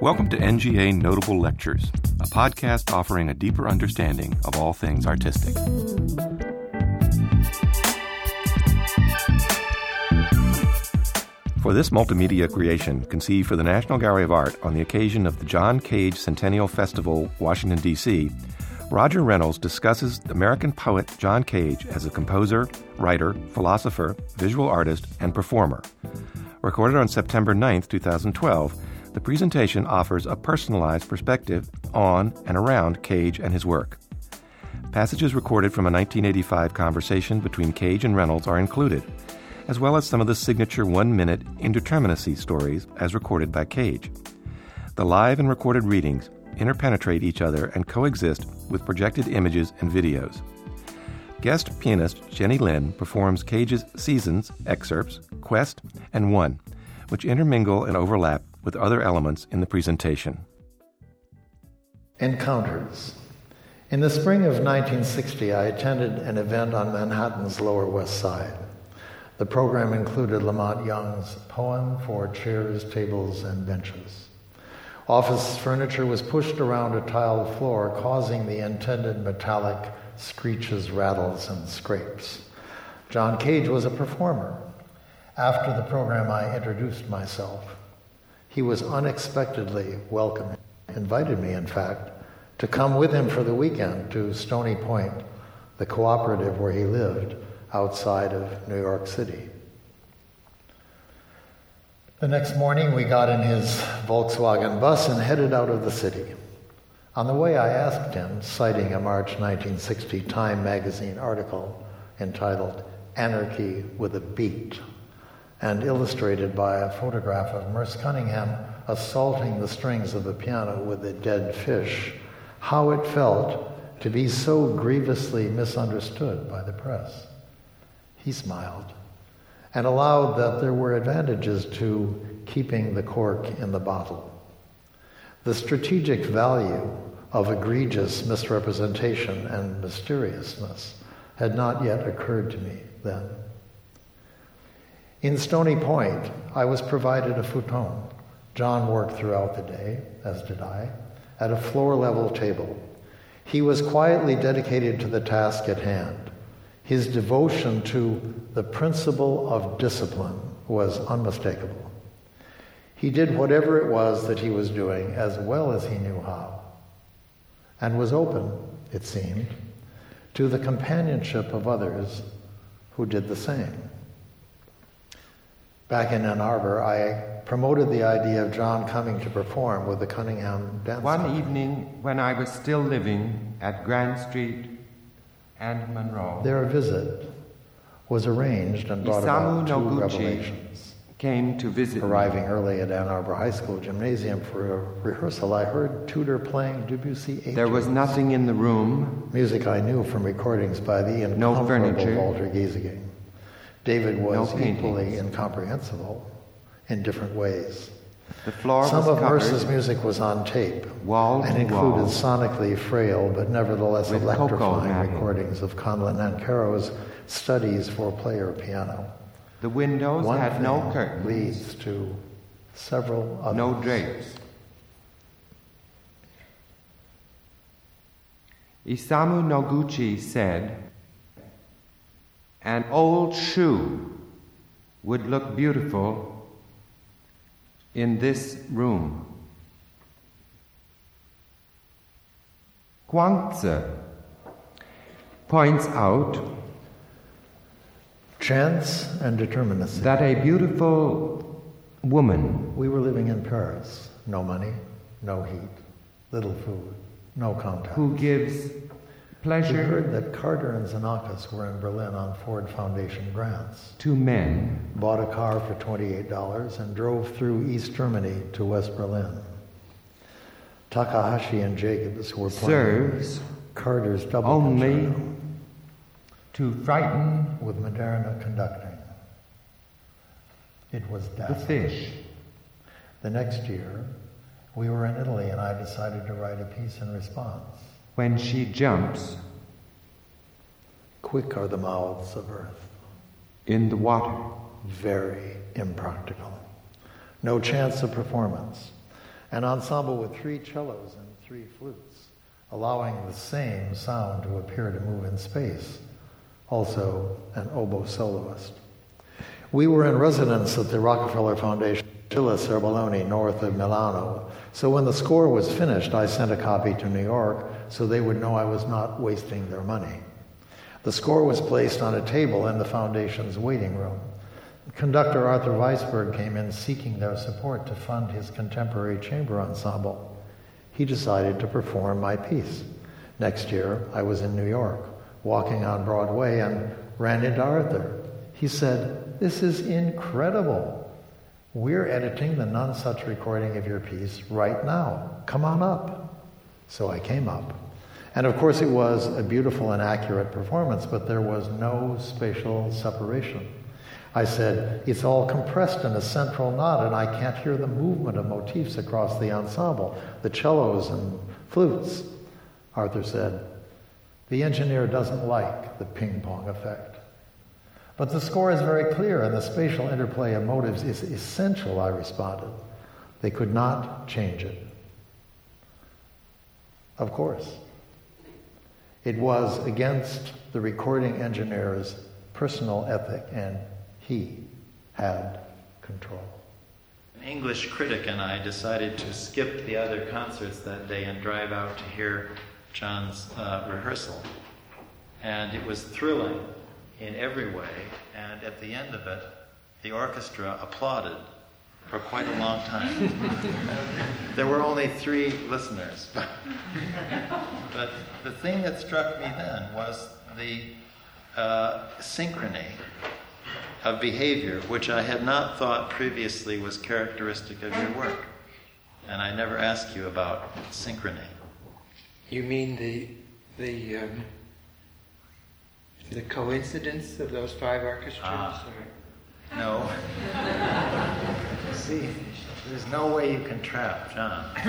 Welcome to NGA Notable Lectures, a podcast offering a deeper understanding of all things artistic. For this multimedia creation, conceived for the National Gallery of Art on the occasion of the John Cage Centennial Festival, Washington, D.C., Roger Reynolds discusses American poet John Cage as a composer, writer, philosopher, visual artist, and performer. Recorded on September 9, 2012, the presentation offers a personalized perspective on and around Cage and his work. Passages recorded from a 1985 conversation between Cage and Reynolds are included, as well as some of the signature one minute indeterminacy stories as recorded by Cage. The live and recorded readings interpenetrate each other and coexist with projected images and videos. Guest pianist Jenny Lin performs Cage's Seasons excerpts, Quest, and One, which intermingle and overlap with other elements in the presentation. Encounters. In the spring of 1960, I attended an event on Manhattan's Lower West Side. The program included La Monte Young's poem for chairs, tables, and benches. Office furniture was pushed around a tiled floor, causing the intended metallic screeches, rattles, and scrapes. John Cage was a performer. After the program, I introduced myself. He was unexpectedly welcoming, invited me, in fact, to come with him for the weekend to Stony Point, the cooperative where he lived outside of New York City. The next morning, we got in his Volkswagen bus and headed out of the city. On the way, I asked him, citing a March 1960 Time magazine article entitled Anarchy with a Beat, and illustrated by a photograph of Merce Cunningham assaulting the strings of a piano with a dead fish, how it felt to be so grievously misunderstood by the press. He smiled and allowed that there were advantages to keeping the cork in the bottle. The strategic value of egregious misrepresentation and mysteriousness had not yet occurred to me then. In Stony Point, I was provided a futon. John worked throughout the day, as did I, at a floor level table. He was quietly dedicated to the task at hand. His devotion to the principle of discipline was unmistakable. He did whatever it was that he was doing as well as he knew how, and was open, it seemed, to the companionship of others who did the same. Back in Ann Arbor, I promoted the idea of John coming to perform with the Cunningham Dance. One evening, when I was still living at Grand Street and Monroe. Their visit was arranged and brought Isamu about two Noguchi revelations. came to visit Arriving me. early at Ann Arbor High School gymnasium for a rehearsal, I heard Tudor playing Debussy There was nothing in the room, music I knew from recordings by the No incomparable furniture. Walter Gieseking. David was paintings. equally incomprehensible in different ways. the floor Some of covered Merce's music was on tape wall and included wall. sonically frail but nevertheless With electrifying recordings of Conlon Nancarrow's studies for player piano. The windows One had no curtains, leads to several others. no drapes. Isamu Noguchi said, An old shoe would look beautiful in this room. Zhuangzi points out Chance and determinacy. that a beautiful woman we were living in Paris. No money, no heat, little food, no contact. who gives We heard that Carter and Xenakis were in Berlin on Ford Foundation grants. Two men Bought a car for $28 and drove through East Germany to West Berlin. Takahashi and Jacobs were playing serves Carter's double only concerto to frighten with Maderna conducting. It was death. the fish. The next year, we were in Italy and I decided to write a piece in response. When she jumps Quick are the mouths of earth, in the water, very impractical. No chance of performance. an ensemble with three cellos and three flutes, allowing the same sound to appear to move in space, also an oboe soloist. We were in residence at the Rockefeller Foundation, Villa Serbelloni, north of Milano. So when the score was finished, I sent a copy to New York so they would know I was not wasting their money. The score was placed on a table in the foundation's waiting room. Conductor Arthur Weisberg came in seeking their support to fund his contemporary chamber ensemble. He decided to perform my piece. Next year, I was in New York, walking on Broadway, and ran into Arthur. He said, This is incredible. We're editing the Nonesuch recording of your piece right now. Come on up. So I came up. And of course, it was a beautiful and accurate performance, but there was no spatial separation. I said, It's all compressed in a central knot, and I can't hear the movement of motifs across the ensemble, the cellos and flutes. Arthur said, The engineer doesn't like the ping pong effect. But the score is very clear, and the spatial interplay of motives is essential, I responded. They could not change it. Of course. It was against the recording engineer's personal ethic, and he had control. An English critic and I decided to skip the other concerts that day and drive out to hear John's uh, rehearsal. And it was thrilling in every way, and at the end of it, the orchestra applauded for quite a long time. there were only three listeners. but the thing that struck me then was the uh, synchrony of behavior, which I had not thought previously was characteristic of your work. And I never asked you about synchrony. You mean the the um, the coincidence of those five orchestras? Ah. No. See, there's no way you can trap John.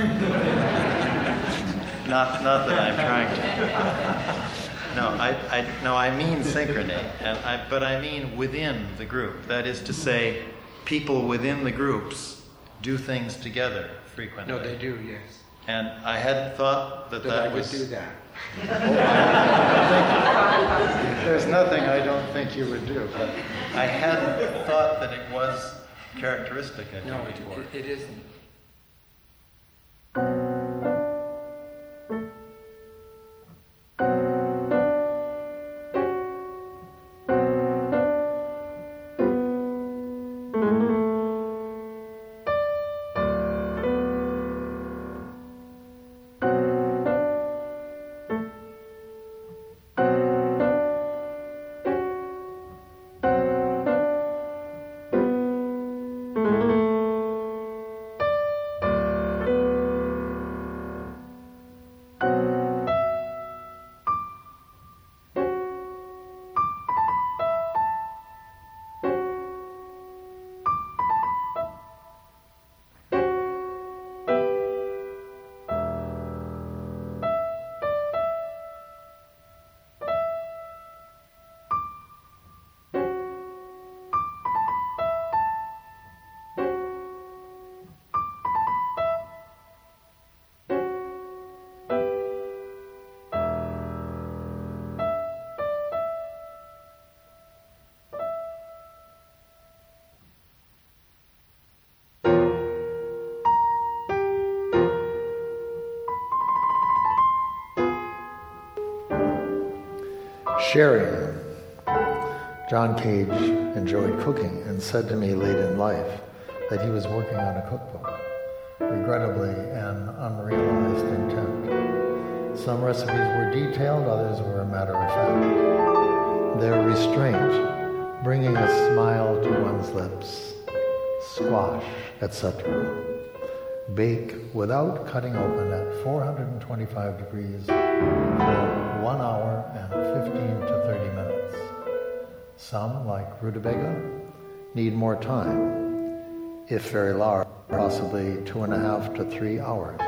not, not that I'm trying to. No, I, I, no, I mean synchrony, and I, but I mean within the group. That is to say, people within the groups do things together frequently. No, they do, yes. And I hadn't thought that that, that I was. would do that. There's nothing I don't think you would do, but I hadn't thought that it was characteristic of no, you it, it isn't. Sharing. John Cage enjoyed cooking and said to me late in life that he was working on a cookbook, regrettably an unrealized intent. Some recipes were detailed, others were a matter of fact. Their restraint, bringing a smile to one's lips, squash, etc. Bake without cutting open at 425 degrees one hour and 15 to 30 minutes. Some, like rutabaga, need more time, if very large, possibly two and a half to three hours.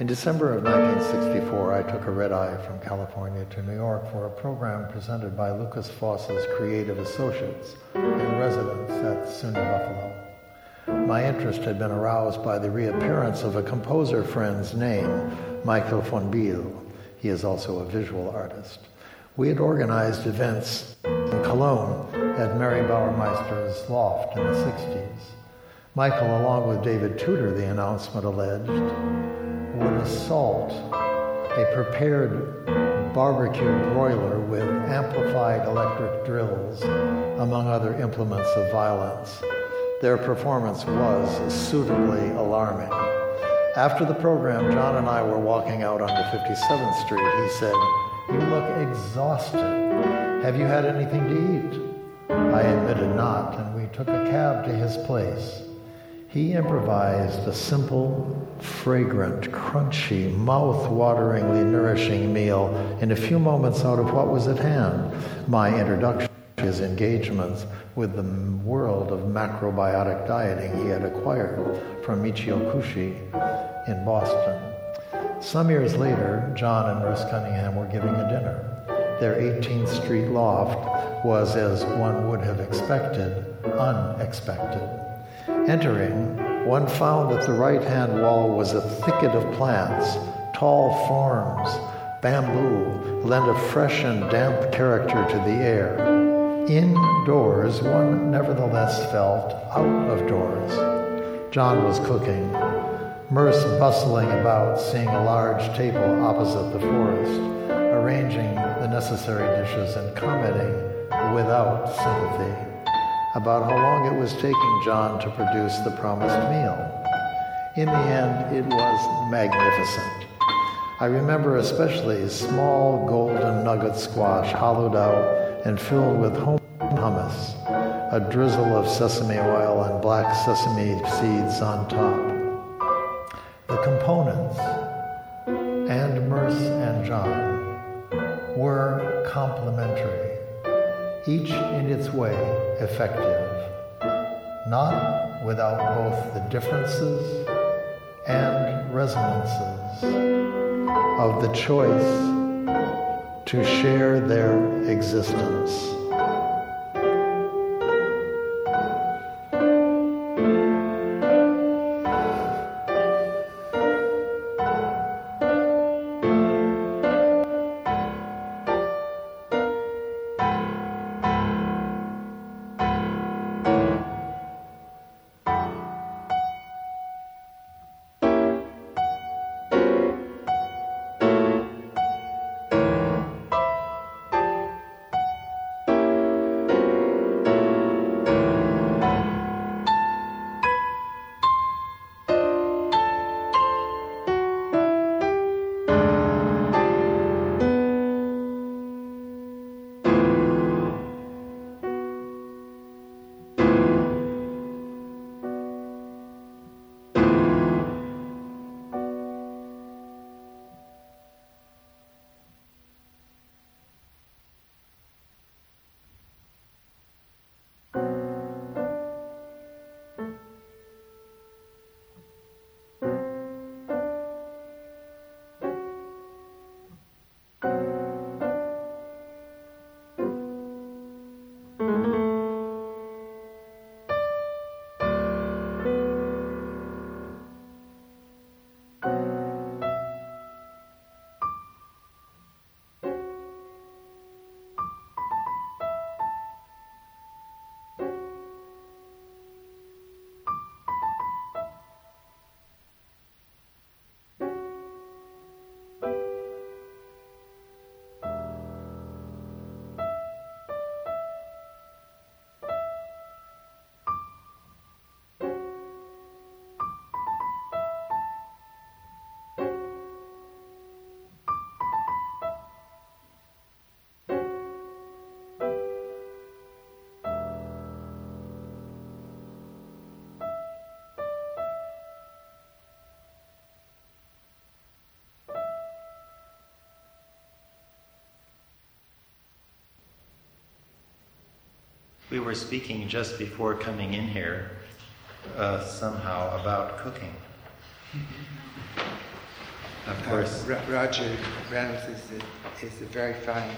In December of 1964, I took a red eye from California to New York for a program presented by Lukas Foss's Creative Associates in residence at SUNY Buffalo. My interest had been aroused by the reappearance of a composer friend's name, Michael von Biel. He is also a visual artist. We had organized events in Cologne at Mary Bauermeister's loft in the 60s. Michael, along with David Tudor, the announcement alleged, would assault a prepared barbecue broiler with amplified electric drills, among other implements of violence. Their performance was suitably alarming. After the program, John and I were walking out onto 57th Street. He said, You look exhausted. Have you had anything to eat? I admitted not, and we took a cab to his place. He improvised a simple, fragrant, crunchy, mouth-wateringly nourishing meal in a few moments out of what was at hand, my introduction his engagements with the world of macrobiotic dieting he had acquired from Michio Kushi in Boston. Some years later, John and Ruth Cunningham were giving a dinner. Their 18th Street loft was, as one would have expected, unexpected. Entering, one found that the right hand wall was a thicket of plants, tall forms, bamboo lend a fresh and damp character to the air. Indoors, one nevertheless felt out of doors. John was cooking. Merce bustling about, seeing a large table opposite the forest, arranging the necessary dishes and commenting without sympathy about how long it was taking John to produce the promised meal. In the end, it was magnificent. I remember especially small golden nugget squash hollowed out and filled with home hummus, a drizzle of sesame oil and black sesame seeds on top. The components, and Merce and John, were complementary, each in its way effective, not without both the differences and resonances of the choice to share their existence. We were speaking just before coming in here uh, somehow about cooking. Of Uh, course, Roger Reynolds is a, is a very fine,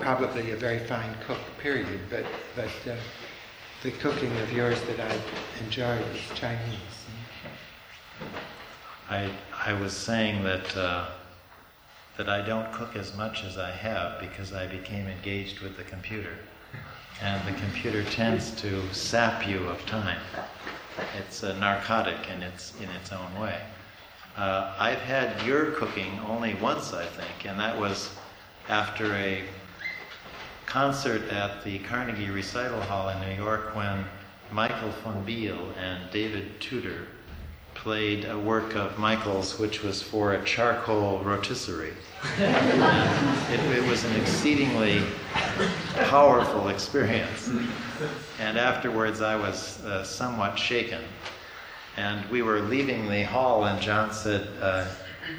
probably a very fine cook, period. But but uh, the cooking of yours that I enjoy is Chinese. I, I was saying that, uh, that I don't cook as much as I have because I became engaged with the computer. And the computer tends to sap you of time. It's a narcotic in its, in its own way. Uh, I've had your cooking only once, I think, and that was after a concert at the Carnegie Recital Hall in New York when Michael von Biel and David Tudor played a work of Michael's, which was for a charcoal rotisserie. It, it, was an exceedingly powerful experience. And afterwards, I was uh, somewhat shaken. And we were leaving the hall, and John said, uh,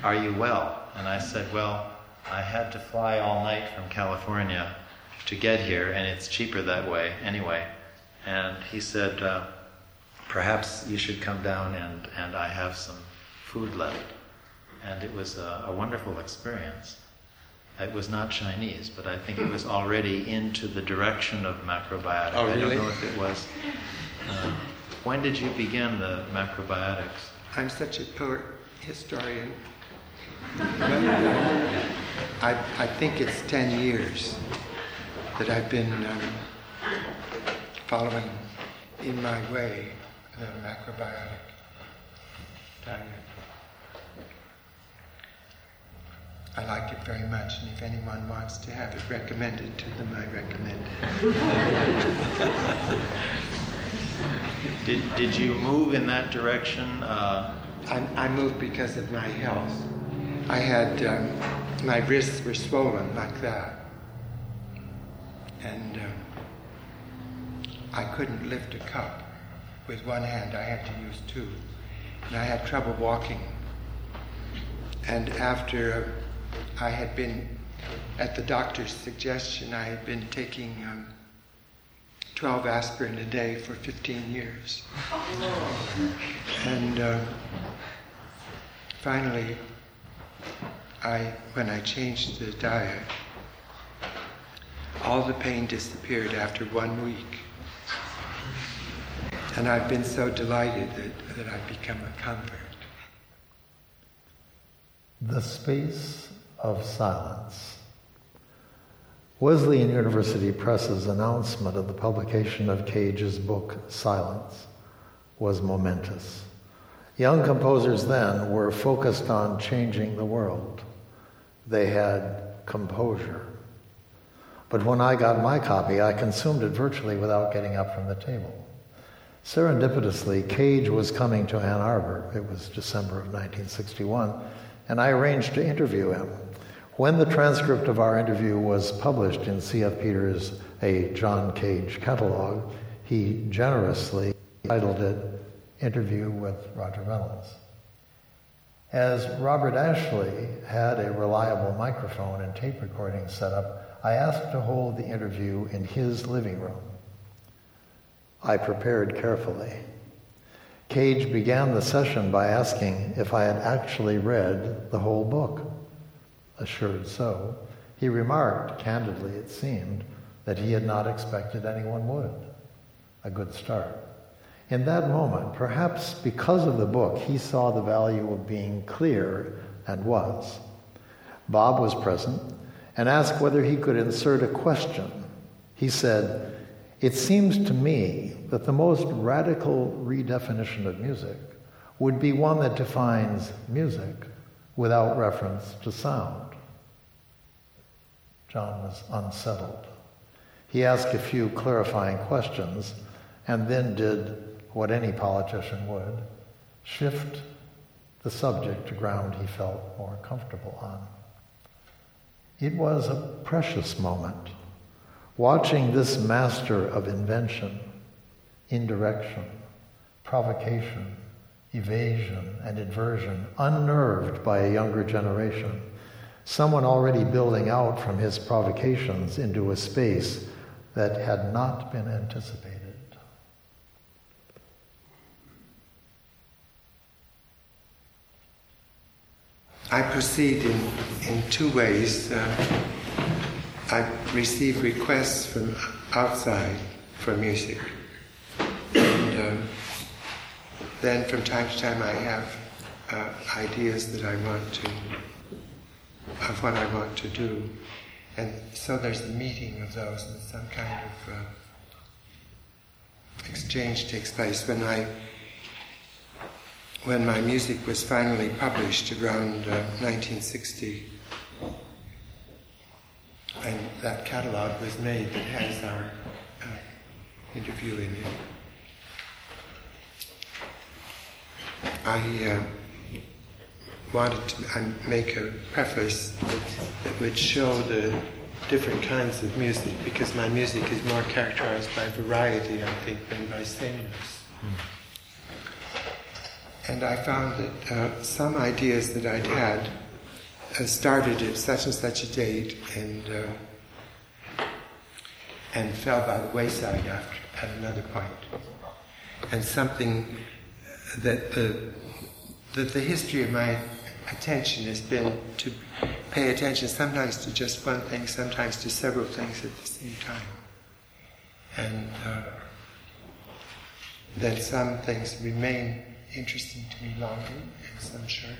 Are you well? And I said, Well, I had to fly all night from California to get here, and it's cheaper that way anyway. And he said, uh, perhaps you should come down and, and I have some food left. And it was a, a wonderful experience. It was not Chinese, but I think it was already into the direction of macrobiotics. Oh, really? I don't know if it was. Uh, when did you begin the macrobiotics? I'm such a poor historian. I, I think it's 10 years that I've been um, following in my way the macrobiotic diet. I like it very much, and if anyone wants to have it recommended to them, I recommend it. did, did you move in that direction? Uh... I, I, moved because of my health. I had, um, my wrists were swollen like that. And um, I couldn't lift a cup with one hand, I had to use two. And I had trouble walking. And after I had been, at the doctor's suggestion, I had been taking um, 12 aspirin a day for 15 years. And uh, finally, I, when I changed the diet, all the pain disappeared after one week. And I've been so delighted that, that I've become a convert. The space of silence. Wesleyan University Press's announcement of the publication of Cage's book, Silence, was momentous. Young composers then were focused on changing the world. They had composure. But when I got my copy, I consumed it virtually without getting up from the table. Serendipitously, Cage was coming to Ann Arbor. It was December of 1961, and I arranged to interview him. When the transcript of our interview was published in C.F. Peters' A John Cage Catalog, he generously titled it Interview with Roger Reynolds. As Robert Ashley had a reliable microphone and tape recording set up, I asked to hold the interview in his living room. I prepared carefully. Cage began the session by asking if I had actually read the whole book. Assured so, he remarked, candidly it seemed, that he had not expected anyone would. A good start. In that moment, perhaps because of the book, he saw the value of being clear and was. Bob was present and asked whether he could insert a question. He said, it seems to me that the most radical redefinition of music would be one that defines music without reference to sound. John was unsettled. He asked a few clarifying questions and then did what any politician would shift the subject to ground he felt more comfortable on. It was a precious moment Watching this master of invention, indirection, provocation, evasion, and inversion, unnerved by a younger generation, someone already building out from his provocations into a space that had not been anticipated. I proceed in, in two ways. Uh, I receive requests from outside for music. uh, then from time to time I have uh, ideas that I want to, of what I want to do. And so there's a meeting of those and some kind of uh, exchange takes place. When I, when my music was finally published around 1960, uh, and that catalog was made that has our uh, interview in it. I uh, wanted to make a preface that, that, would show the different kinds of music because my music is more characterized by variety, I think, than by sameness. Mm. And I found that uh, some ideas that I'd had uh, started at such and such a date and uh, and fell by the wayside after at another point. And something that the that the history of my attention has been to pay attention sometimes to just one thing, sometimes to several things at the same time. And uh, then some things remain interesting to me longer and some shorter.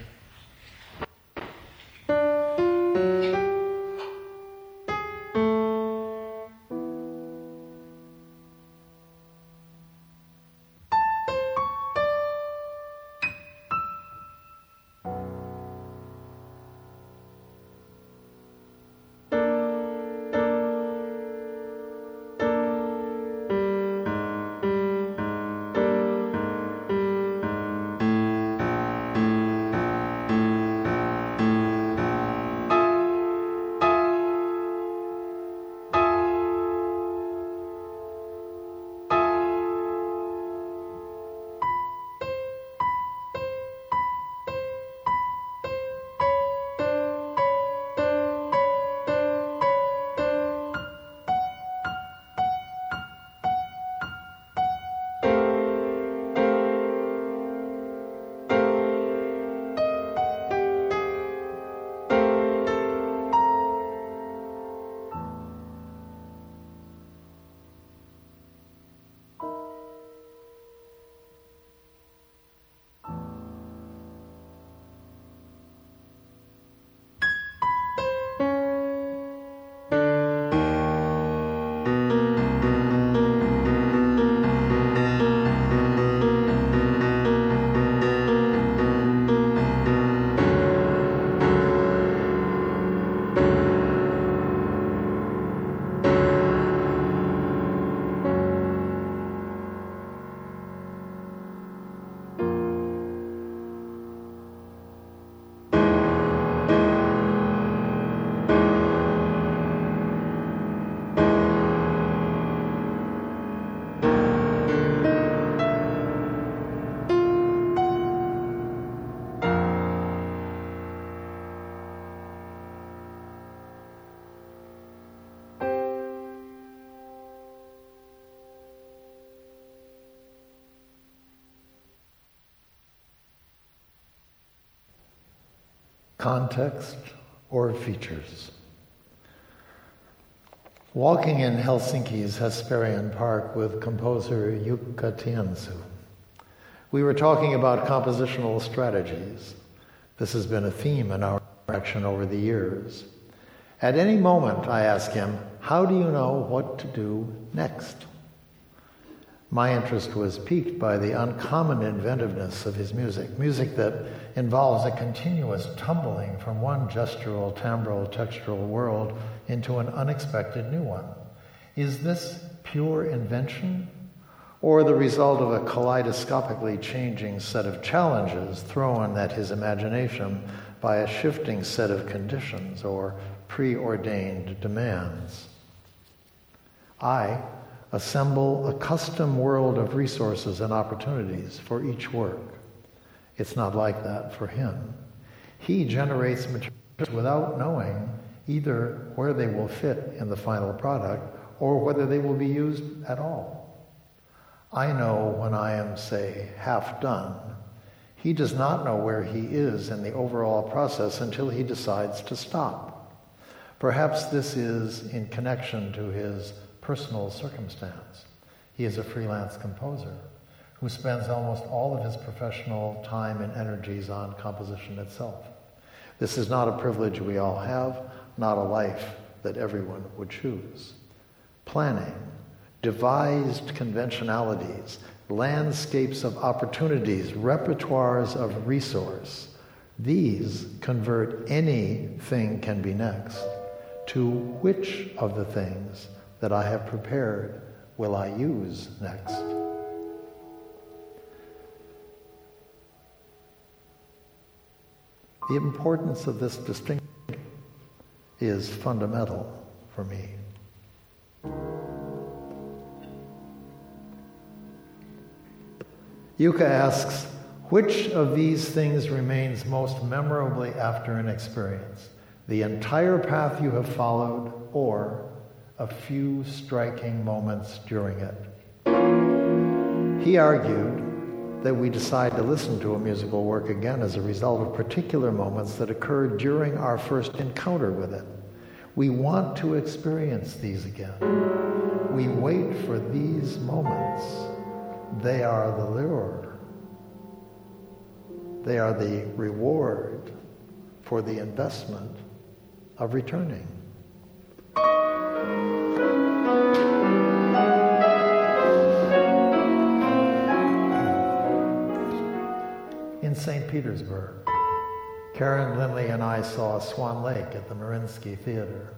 Context, or features. Walking in Helsinki's Hesperian Park with composer Jukka Tiensuu, we were talking about compositional strategies. This has been a theme in our interaction over the years. At any moment, I ask him, How do you know what to do next? My interest was piqued by the uncommon inventiveness of his music, music that involves a continuous tumbling from one gestural, timbral, textural world into an unexpected new one. Is this pure invention or the result of a kaleidoscopically changing set of challenges thrown at his imagination by a shifting set of conditions or preordained demands? I assemble a custom world of resources and opportunities for each work. It's not like that for him. He generates materials without knowing either where they will fit in the final product or whether they will be used at all. I know when I am, say, half done. He does not know where he is in the overall process until he decides to stop. Perhaps this is in connection to his personal circumstance. He is a freelance composer who spends almost all of his professional time and energies on composition itself. This is not a privilege we all have, not a life that everyone would choose. Planning, devised conventionalities, landscapes of opportunities, repertoires of resource, these convert anything can be next to which of the things that I have prepared will I use next. The importance of this distinction is fundamental for me. Jukka asks, which of these things remains most memorably after an experience? The entire path you have followed or a few striking moments during it? He argued that we decide to listen to a musical work again as a result of particular moments that occurred during our first encounter with it. We want to experience these again. We wait for these moments. They are the lure. They are the reward for the investment of returning. St. Petersburg, Karen Lindley and I saw Swan Lake at the Mariinsky Theater.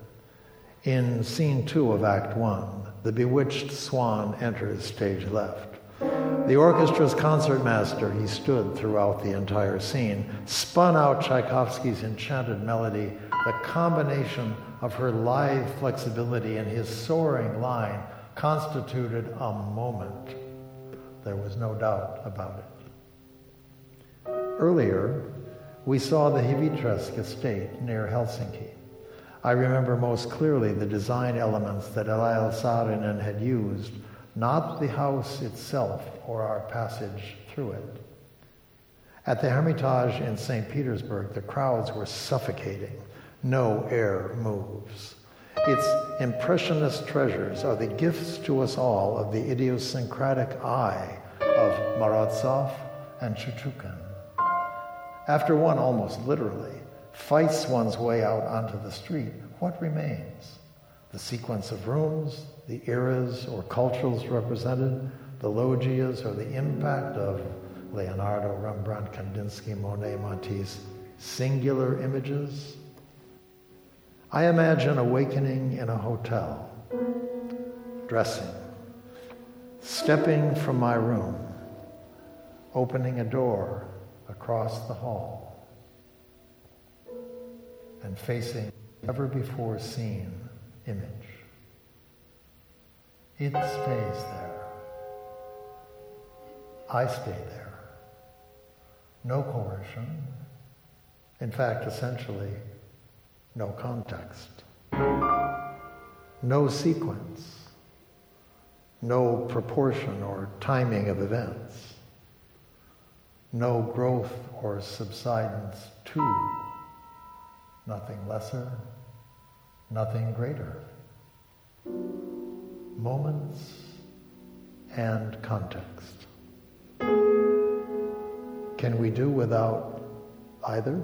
In scene two of Act One, the bewitched swan enters stage left. The orchestra's concertmaster, he stood throughout the entire scene, spun out Tchaikovsky's enchanted melody. The combination of her lithe flexibility and his soaring line constituted a moment. There was no doubt about it. Earlier, we saw the Hvitträsk estate near Helsinki. I remember most clearly the design elements that Eliel Saarinen had used, not the house itself or our passage through it. At the Hermitage in St. Petersburg, the crowds were suffocating. No air moves. Its impressionist treasures are the gifts to us all of the idiosyncratic eye of Morozov and Shchukin. After one almost literally fights one's way out onto the street, what remains? The sequence of rooms, the eras or cultures represented, the logias, or the impact of Leonardo, Rembrandt, Kandinsky, Monet, Matisse, singular images. I imagine awakening in a hotel, dressing, stepping from my room, opening a door across the hall, and facing never before seen image. It stays there. I stay there. No coercion. In fact, essentially, no context. No sequence. No proportion or timing of events. No growth or subsidence to. Nothing lesser, nothing greater. Moments and context. Can we do without either?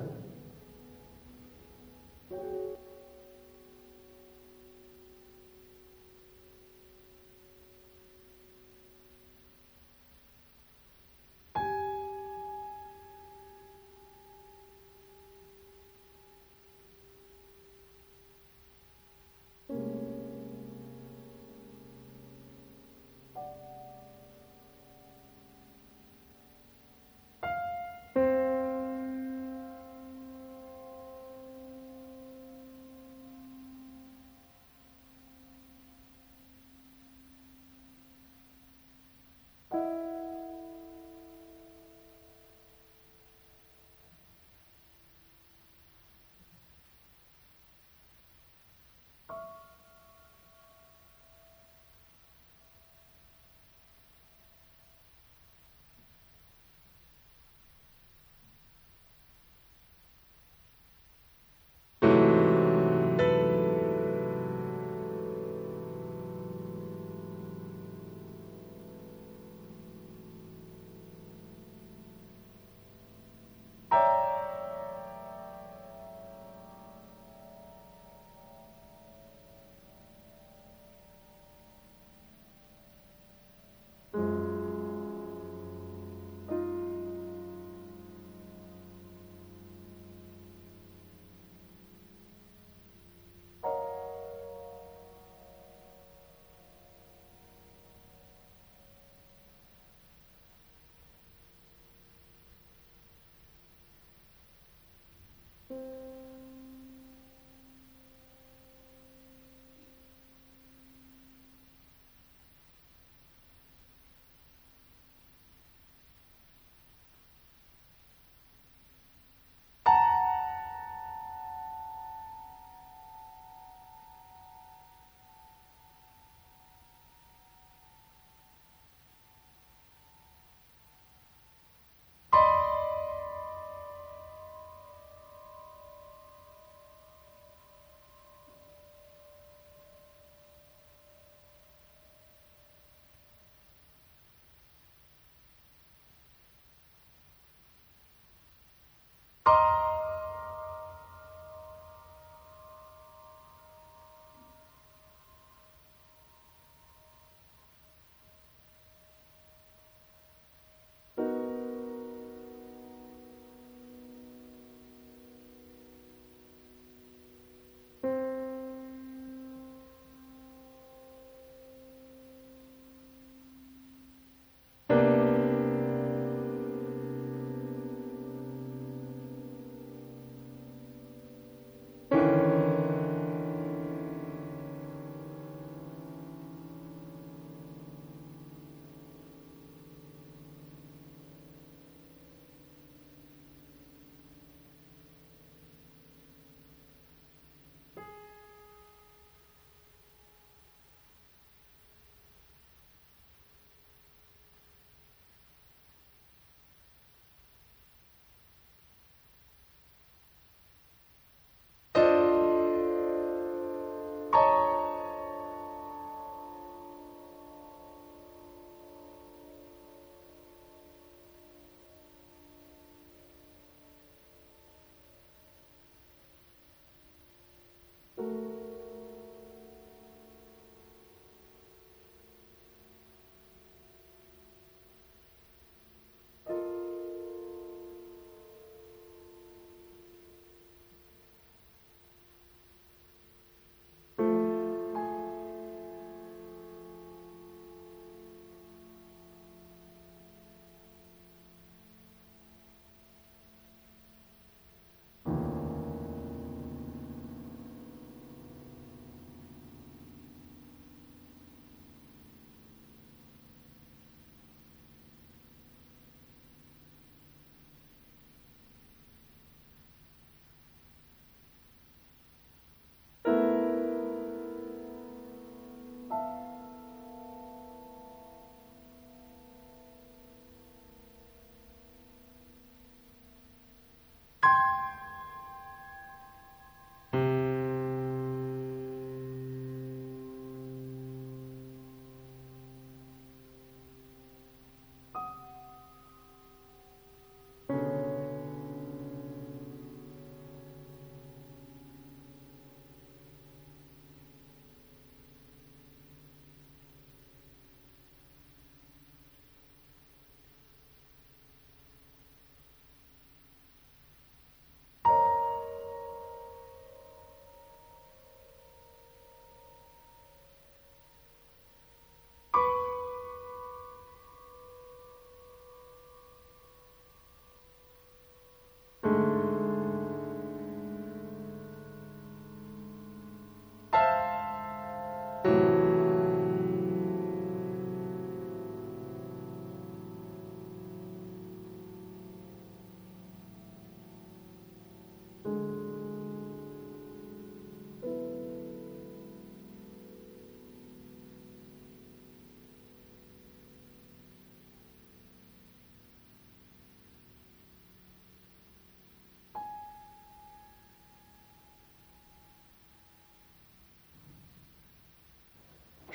you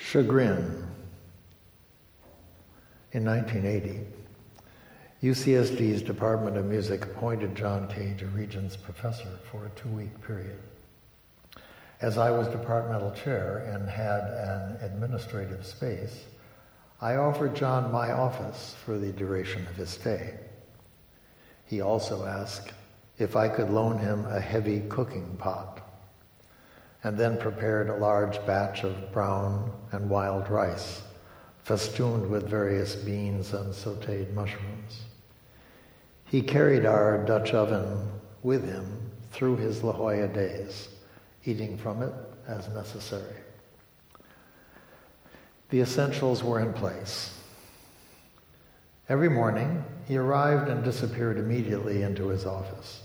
chagrin. In 1980, UCSD's Department of Music appointed John Cage a Regents Professor for a two-week period. As I was departmental chair and had an administrative space, I offered John my office for the duration of his stay. He also asked if I could loan him a heavy cooking pot and then prepared a large batch of brown and wild rice, festooned with various beans and sauteed mushrooms. He carried our Dutch oven with him through his La Jolla days, eating from it as necessary. The essentials were in place. Every morning, he arrived and disappeared immediately into his office.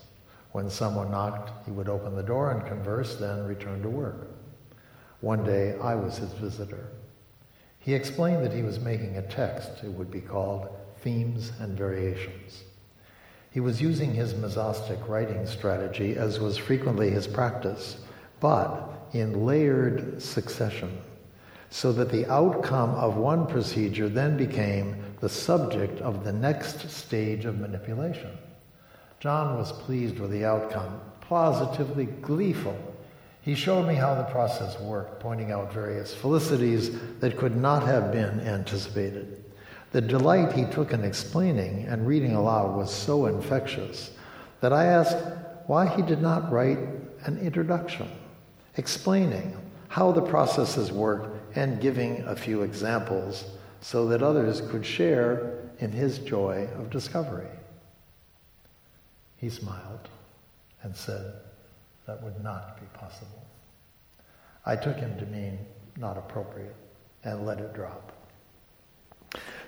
When someone knocked, he would open the door and converse, then return to work. One day, I was his visitor. He explained that he was making a text. It would be called Themes and Variations. He was using his mesostic writing strategy, as was frequently his practice, but in layered succession, so that the outcome of one procedure then became the subject of the next stage of manipulation. John was pleased with the outcome, positively gleeful. He showed me how the process worked, pointing out various felicities that could not have been anticipated. The delight he took in explaining and reading aloud was so infectious that I asked why he did not write an introduction explaining how the processes worked and giving a few examples so that others could share in his joy of discovery. He smiled and said that would not be possible. I took him to mean not appropriate and let it drop.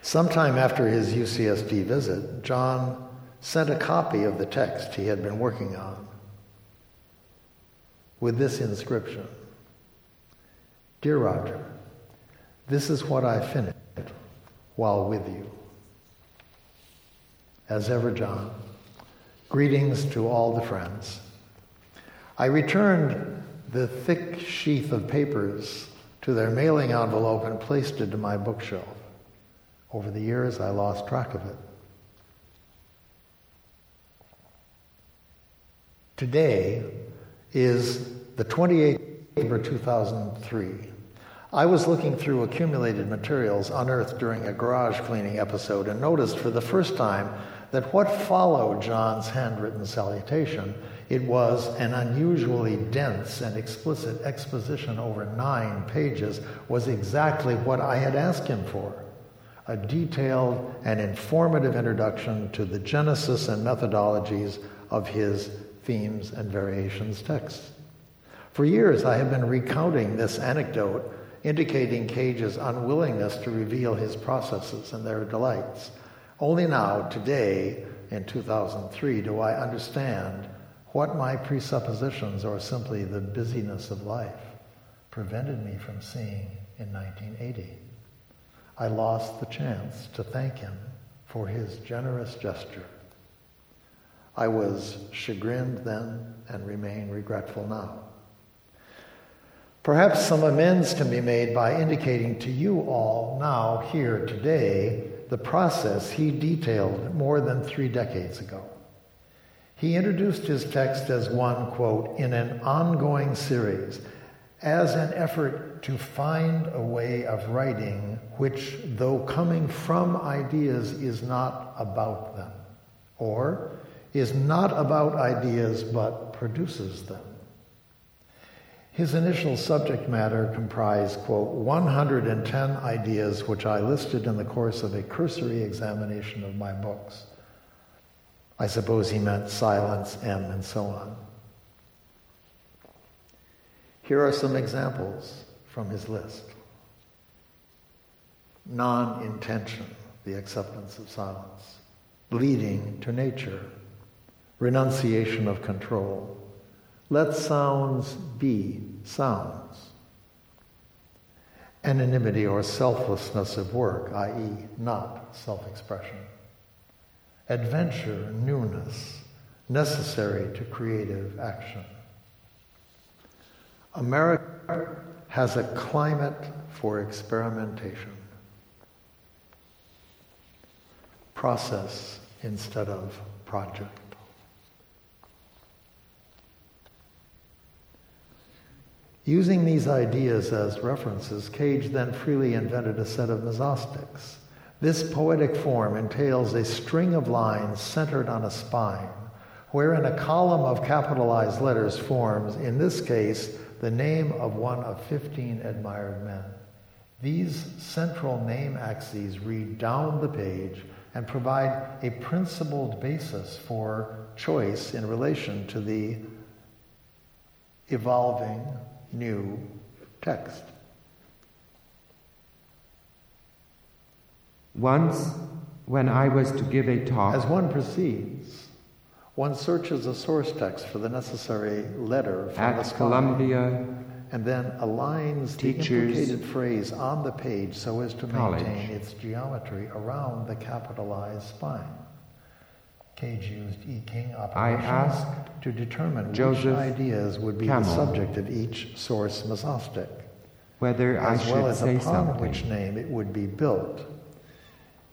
Sometime after his UCSD visit, John sent a copy of the text he had been working on with this inscription Dear Roger, this is what I finished while with you. As ever, John, greetings to all the friends. I returned the thick sheath of papers to their mailing envelope and placed it in my bookshelf. Over the years, I lost track of it. Today is the 28th of November 2003. I was looking through accumulated materials unearthed during a garage cleaning episode and noticed for the first time that what followed John's handwritten salutation, it was an unusually dense and explicit exposition over nine pages, was exactly what I had asked him for a detailed and informative introduction to the genesis and methodologies of his themes and variations texts. For years, I have been recounting this anecdote, indicating Cage's unwillingness to reveal his processes and their delights. Only now, today, in 2003, do I understand what my presuppositions or simply the busyness of life prevented me from seeing in 1980. I lost the chance to thank him for his generous gesture. I was chagrined then and remain regretful now. Perhaps some amends can be made by indicating to you all now, here, today, the process he detailed more than three decades ago. He introduced his text as one, quote, in an ongoing series, as an effort to find a way of writing which, though coming from ideas, is not about them, or is not about ideas but produces them. His initial subject matter comprised, quote, 110 ideas which I listed in the course of a cursory examination of my books. I suppose he meant silence, M, and so on. Here are some examples from his list non intention, the acceptance of silence, leading to nature, renunciation of control, let sounds be sounds. Anonymity or selflessness of work, i.e., not self expression. Adventure, newness, necessary to creative action. America has a climate for experimentation. Process instead of project. Using these ideas as references, Cage then freely invented a set of mesostics. This poetic form entails a string of lines centered on a spine, wherein a column of capitalized letters forms, in this case, the name of one of 15 admired men. These central name axes read down the page and provide a principled basis for choice in relation to the evolving new text. Once, when I was to give a talk, As one proceeds, one searches a source text for the necessary letter from the at Columbia and then aligns the Teachers implicated phrase on the page so as to College. maintain its geometry around the capitalized spine. Cage used E. King I asked to determine which ideas would be Camel the subject of each source mesostic, whether I as well as upon something. which name it would be built.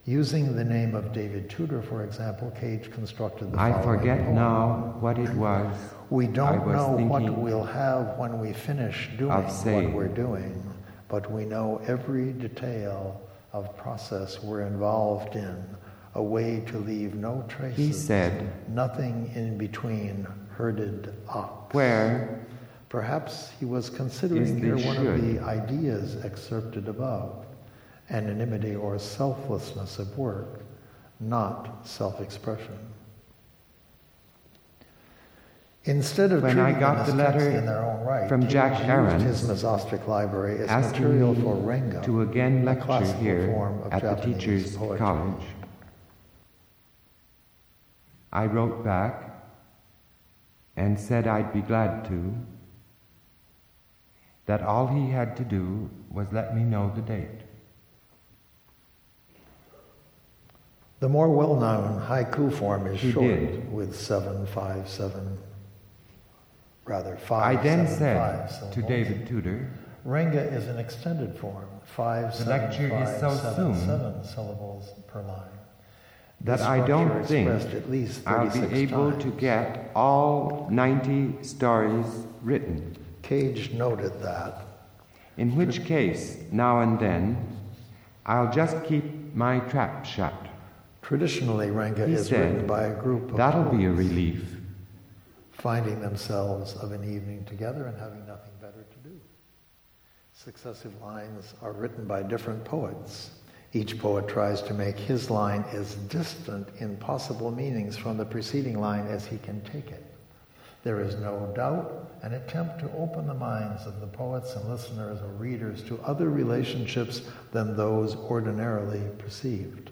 Using the name of David Tudor, for example, Cage constructed the I following forget poem. now what it was. We I don't was know what we'll have when we finish doing what we're doing, but we know every detail of process we're involved in, a way to leave no traces. He said, nothing in between herded ox. Where Perhaps he was considering here one of the ideas excerpted above anonymity or selflessness of work, not self expression. Instead of When I got the letter in their own right, from Jack Aaron his Mesostic library as material for Renga, to again lecture here form of at the Teachers poetry. College. I wrote back and said I'd be glad to, that all he had to do was let me know the date. The more well-known haiku form is He short, did. with seven, five, seven, rather five. I five, then seven, said five to. David Tudor, Renga is an extended form, five, The seven, lecture is so seven, soon seven syllables per line. That I don't think I'll be able times. to get all 90 stories written, Cage noted that. in which case, now and then, I'll just keep my trap shut. Traditionally, Renga He is said, written by a group of That'll be a relief. finding themselves of an evening together and having nothing better to do. Successive lines are written by different poets. Each poet tries to make his line as distant in possible meanings from the preceding line as he can take it. There is no doubt an attempt to open the minds of the poets and listeners or readers to other relationships than those ordinarily perceived.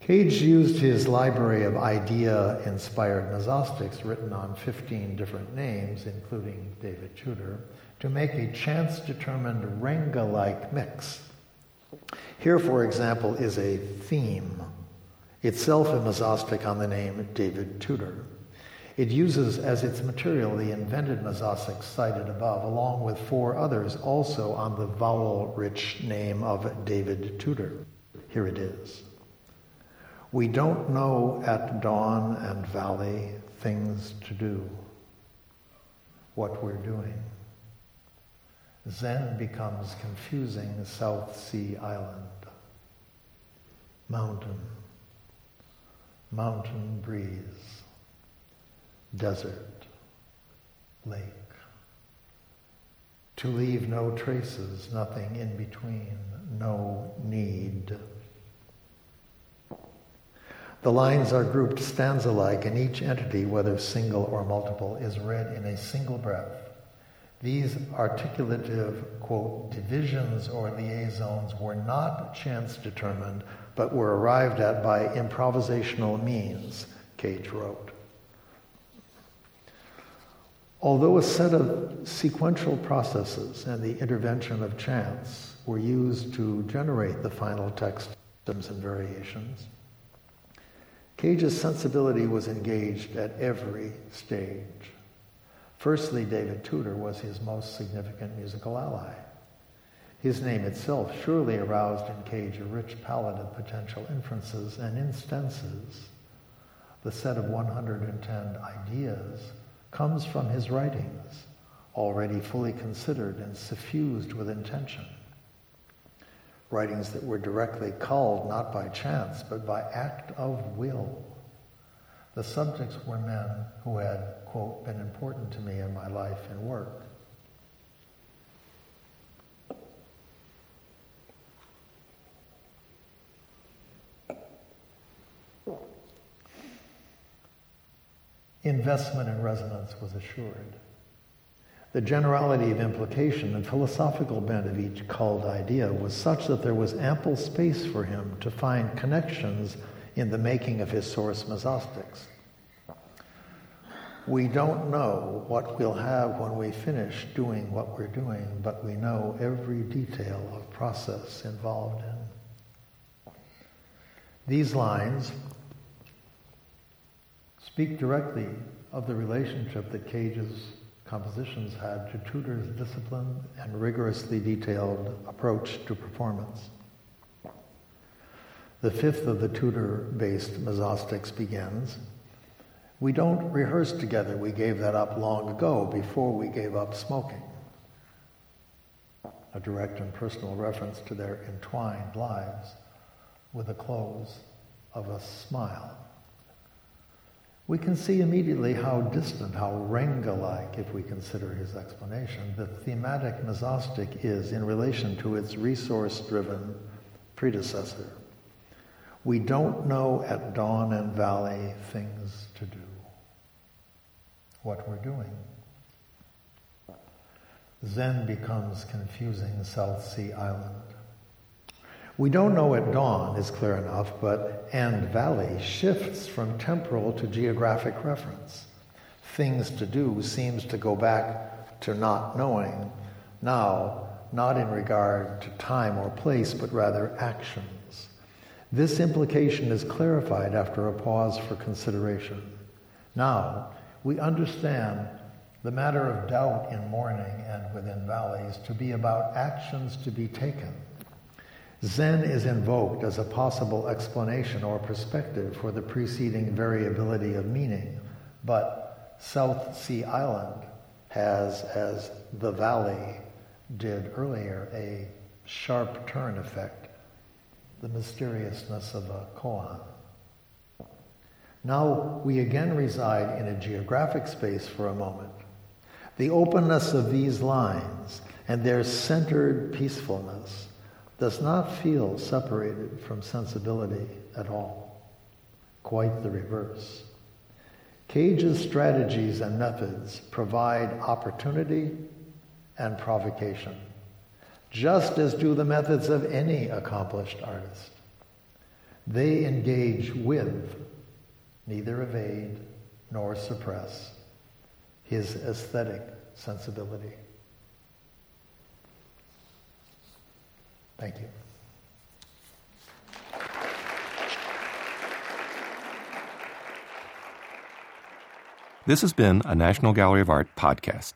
Cage used his library of idea inspired mesostics written on 15 different names, including David Tudor, to make a chance determined Renga like mix. Here, for example, is a theme, itself a mesostic on the name David Tudor. It uses as its material the invented mesostics cited above, along with four others also on the vowel rich name of David Tudor. Here it is. We don't know at dawn and valley things to do, what we're doing. Zen becomes confusing South Sea Island. Mountain, mountain breeze, desert, lake. To leave no traces, nothing in between, no need. The lines are grouped stanza-like, and each entity, whether single or multiple, is read in a single breath. These articulative, quote, divisions or liaisons were not chance determined, but were arrived at by improvisational means, Cage wrote. Although a set of sequential processes and the intervention of chance were used to generate the final text themes and variations, Cage's sensibility was engaged at every stage. Firstly, David Tudor was his most significant musical ally. His name itself surely aroused in Cage a rich palette of potential inferences and instances. The set of 110 ideas comes from his writings, already fully considered and suffused with intention. Writings that were directly culled not by chance, but by act of will. The subjects were men who had, quote, been important to me in my life and work. Investment in resonance was assured. The generality of implication and philosophical bent of each culled idea was such that there was ample space for him to find connections in the making of his source mesostics. We don't know what we'll have when we finish doing what we're doing, but we know every detail of process involved in. These lines speak directly of the relationship that Cage's compositions had to Tudor's disciplined and rigorously detailed approach to performance. the fifth of the Tudor based mesostics begins. We don't rehearse together. We gave that up long ago before we gave up smoking. A direct and personal reference to their entwined lives with the close of a smile. We can see immediately how distant, how Renga like, if we consider his explanation, the thematic mesostic is in relation to its resource driven predecessor. We don't know at dawn and valley things. What we're doing. Zen becomes confusing South Sea Island. We don't know at dawn is clear enough, but and valley shifts from temporal to geographic reference. Things to do seems to go back to not knowing, now not in regard to time or place, but rather actions. This implication is clarified after a pause for consideration. Now, we understand the matter of doubt in mourning and within valleys to be about actions to be taken Zen is invoked as a possible explanation or perspective for the preceding variability of meaning, but South Sea Island has, as the valley did earlier, a sharp turn effect, the mysteriousness of a koan. Now we again reside in a geographic space for a moment. The openness of these lines and their centered peacefulness does not feel separated from sensibility at all. Quite the reverse. Cage's strategies and methods provide opportunity and provocation, just as do the methods of any accomplished artist. They engage with, neither evade nor suppress, his aesthetic sensibility. Thank you. This has been a National Gallery of Art podcast.